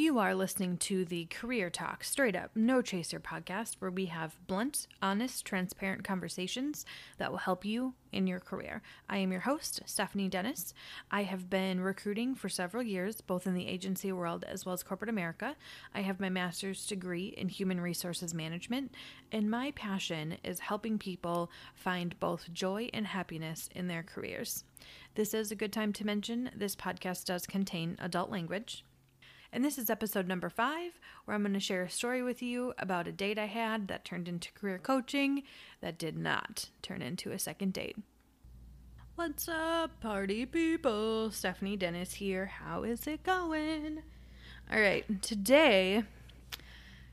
You are listening to the Career Talk Straight Up No Chaser podcast, where we have blunt, honest, transparent conversations that will help you in your career. I am your host, Stephanie Dennis. I have been recruiting for several years, both in the agency world as well as corporate America. I have my master's degree in human resources management, and my passion is helping people find both joy and happiness in their careers. This is a good time to mention this podcast does contain adult language. And this is episode number five, where I'm going to share a story with you about a date I had that turned into career coaching that did not turn into a second date. What's up, party people? Stephanie Dennis here. How is it going? All right, today.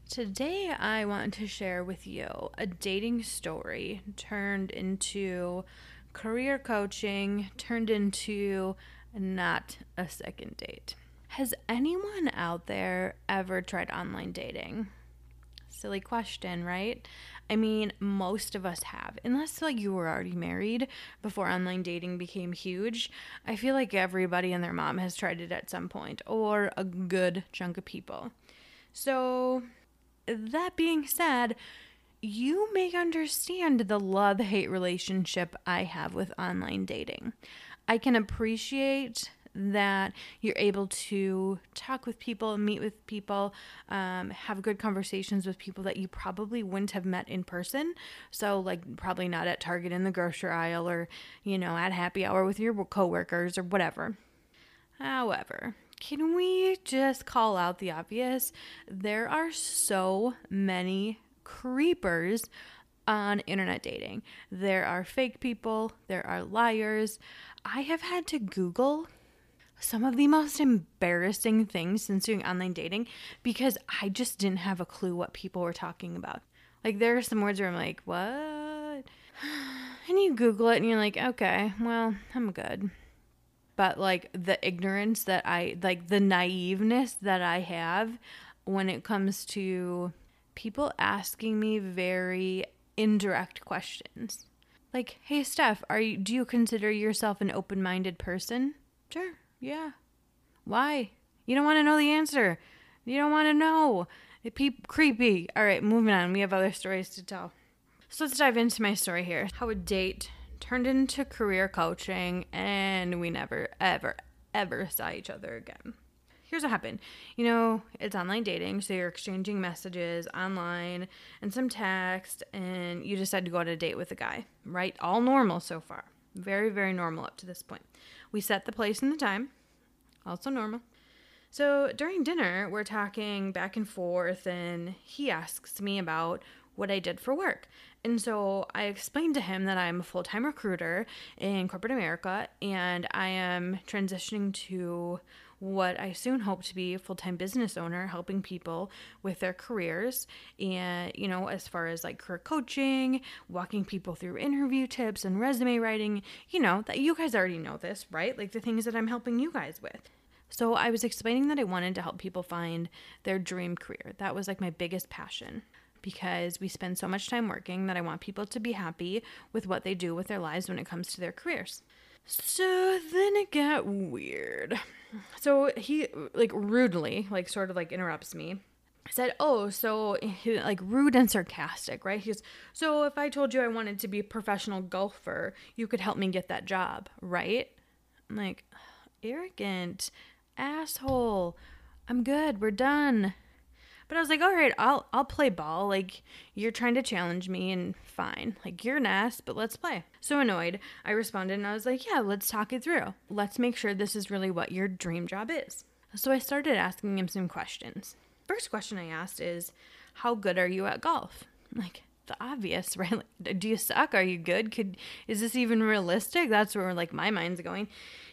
Today, I want to share with you a dating story turned into career coaching, turned into not a second date. Has anyone out there ever tried online dating? Silly question, right? I mean, most of us have. Unless like you were already married before online dating became huge. I feel like everybody and their mom has tried it at some point or a good chunk of people. So, that being said, you may understand the love hate relationship I have with online dating. I can appreciate that you're able to talk with people, meet with people, um, have good conversations with people that you probably wouldn't have met in person. So, like, probably not at Target in the grocery aisle or, you know, at happy hour with your coworkers or whatever. However, can we just call out the obvious? There are so many creepers on internet dating. There are fake people, there are liars. I have had to Google some of the most embarrassing things since doing online dating because I just didn't have a clue what people were talking about. Like, there are some words where I'm like, what? And you Google it and you're like, okay, well, I'm good. But, like, the ignorance that I, like, the naiveness that I have when it comes to people asking me very indirect questions. Like, hey, Steph, are you, do you consider yourself an open minded person? Sure. Yeah. Why? You don't want to know the answer. You don't want to know. It pe- creepy. All right, moving on. We have other stories to tell. So let's dive into my story here. How a date turned into career coaching, and we never, ever, ever saw each other again. Here's what happened. You know, it's online dating, so you're exchanging messages online and some text, and you decide to go on a date with a guy, right? All normal so far. Very, very normal up to this point. We set the place and the time, also normal. So during dinner, we're talking back and forth, and he asks me about what I did for work. And so I explained to him that I'm a full time recruiter in corporate America and I am transitioning to what I soon hope to be a full time business owner, helping people with their careers. And, you know, as far as like career coaching, walking people through interview tips and resume writing, you know, that you guys already know this, right? Like the things that I'm helping you guys with. So I was explaining that I wanted to help people find their dream career. That was like my biggest passion because we spend so much time working that I want people to be happy with what they do with their lives when it comes to their careers. So then it got weird. So he like rudely, like sort of like interrupts me. Said, "Oh, so he, like rude and sarcastic, right?" He goes, "So if I told you I wanted to be a professional golfer, you could help me get that job, right?" I'm like, arrogant asshole. I'm good. We're done. But I was like, all right, I'll I'll play ball. Like you're trying to challenge me, and fine. Like you're an ass, but let's play. So annoyed, I responded and I was like, yeah, let's talk it through. Let's make sure this is really what your dream job is. So I started asking him some questions. First question I asked is, how good are you at golf? Like the obvious, right? Like, do you suck? Are you good? Could is this even realistic? That's where like my mind's going.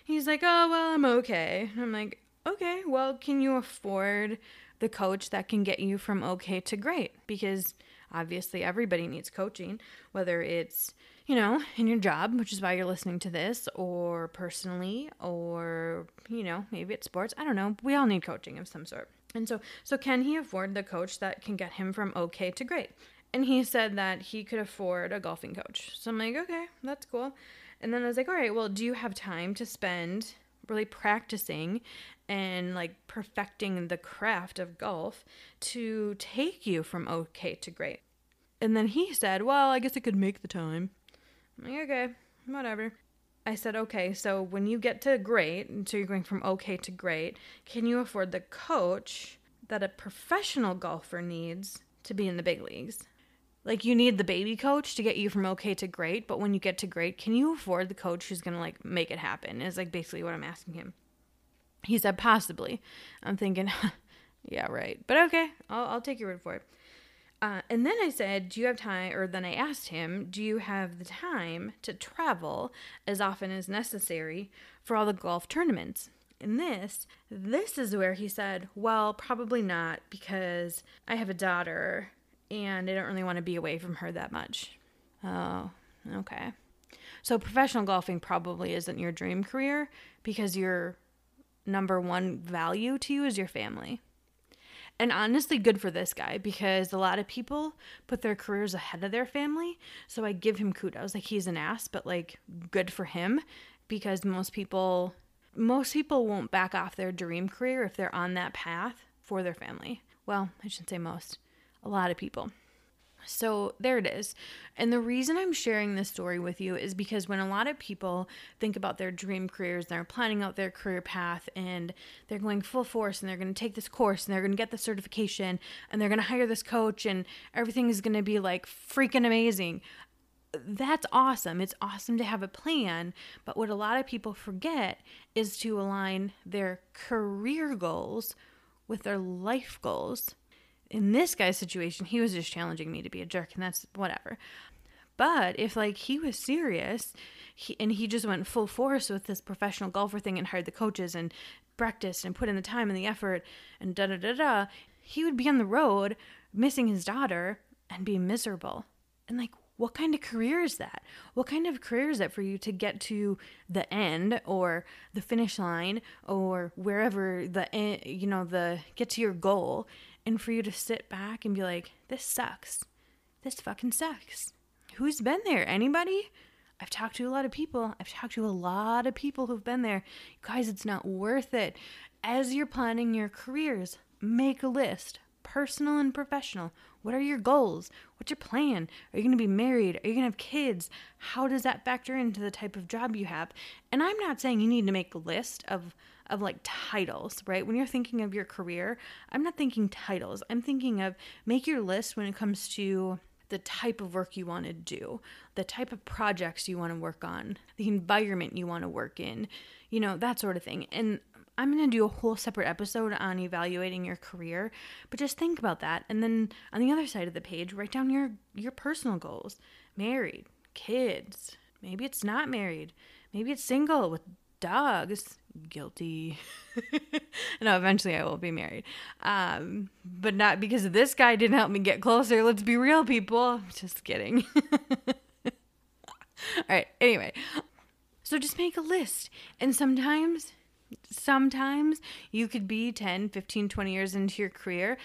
He's like, oh well, I'm okay. I'm like, okay, well, can you afford the coach that can get you from okay to great because obviously everybody needs coaching, whether it's, you know, in your job, which is why you're listening to this, or personally, or, you know, maybe it's sports. I don't know. We all need coaching of some sort. And so, so can he afford the coach that can get him from okay to great? And he said that he could afford a golfing coach. So I'm like, okay, that's cool. And then I was like, all right, well, do you have time to spend really practicing and like perfecting the craft of golf to take you from okay to great. And then he said, Well, I guess I could make the time. I'm like, okay, whatever. I said, okay, so when you get to great, so you're going from okay to great, can you afford the coach that a professional golfer needs to be in the big leagues? Like you need the baby coach to get you from okay to great, but when you get to great, can you afford the coach who's gonna like make it happen? Is like basically what I'm asking him. He said possibly. I'm thinking, yeah, right, but okay, I'll, I'll take your word for it. Uh, and then I said, Do you have time? Or then I asked him, Do you have the time to travel as often as necessary for all the golf tournaments? And this, this is where he said, Well, probably not because I have a daughter and I don't really want to be away from her that much. Oh, okay. So professional golfing probably isn't your dream career because your number one value to you is your family. And honestly, good for this guy because a lot of people put their careers ahead of their family. So I give him kudos. Like he's an ass, but like good for him because most people most people won't back off their dream career if they're on that path for their family. Well, I shouldn't say most. A lot of people. So there it is. And the reason I'm sharing this story with you is because when a lot of people think about their dream careers, they're planning out their career path and they're going full force and they're going to take this course and they're going to get the certification and they're going to hire this coach and everything is going to be like freaking amazing. That's awesome. It's awesome to have a plan. But what a lot of people forget is to align their career goals with their life goals in this guy's situation, he was just challenging me to be a jerk, and that's whatever. But if like he was serious, he, and he just went full force with this professional golfer thing and hired the coaches and practiced and put in the time and the effort and da da da da, he would be on the road missing his daughter and be miserable. And like, what kind of career is that? What kind of career is that for you to get to the end or the finish line or wherever the eh, you know the get to your goal and for you to sit back and be like, this sucks. This fucking sucks. Who's been there? Anybody? I've talked to a lot of people. I've talked to a lot of people who've been there. Guys, it's not worth it. As you're planning your careers, make a list personal and professional. What are your goals? What's your plan? Are you going to be married? Are you going to have kids? How does that factor into the type of job you have? And I'm not saying you need to make a list of of like titles, right? When you're thinking of your career, I'm not thinking titles. I'm thinking of make your list when it comes to the type of work you want to do, the type of projects you want to work on, the environment you want to work in, you know, that sort of thing. And I'm going to do a whole separate episode on evaluating your career, but just think about that. And then on the other side of the page, write down your your personal goals. Married, kids, maybe it's not married, maybe it's single with dogs guilty. No eventually i will be married. Um but not because this guy didn't help me get closer. Let's be real people. Just kidding. All right anyway. So just make a list. And sometimes sometimes you could be 10 15 20 years into your career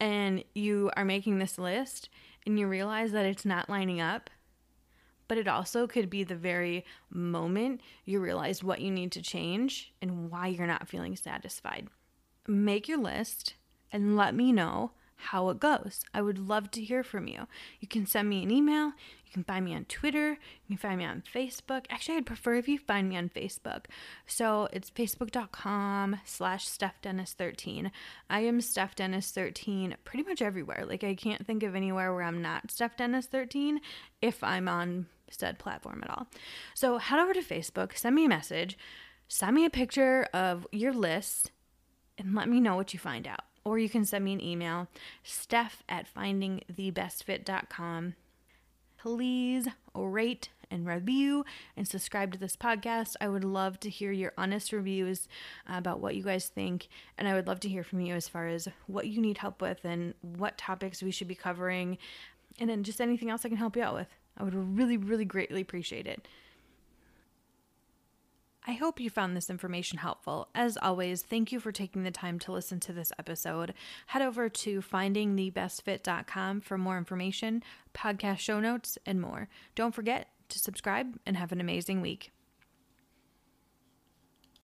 and you are making this list and you realize that it's not lining up but it also could be the very moment you realize what you need to change and why you're not feeling satisfied. Make your list and let me know how it goes. I would love to hear from you. You can send me an email. You can find me on Twitter. You can find me on Facebook. Actually, I'd prefer if you find me on Facebook. So it's facebook.com slash Steph Dennis 13. I am Steph Dennis 13 pretty much everywhere. Like I can't think of anywhere where I'm not Steph Dennis 13 if I'm on said platform at all. So head over to Facebook, send me a message, send me a picture of your list, and let me know what you find out. Or you can send me an email, steph at findingthebestfit.com. Please rate and review and subscribe to this podcast. I would love to hear your honest reviews uh, about what you guys think. And I would love to hear from you as far as what you need help with and what topics we should be covering. And then just anything else I can help you out with. I would really, really greatly appreciate it. I hope you found this information helpful. As always, thank you for taking the time to listen to this episode. Head over to findingthebestfit.com for more information, podcast show notes, and more. Don't forget to subscribe and have an amazing week.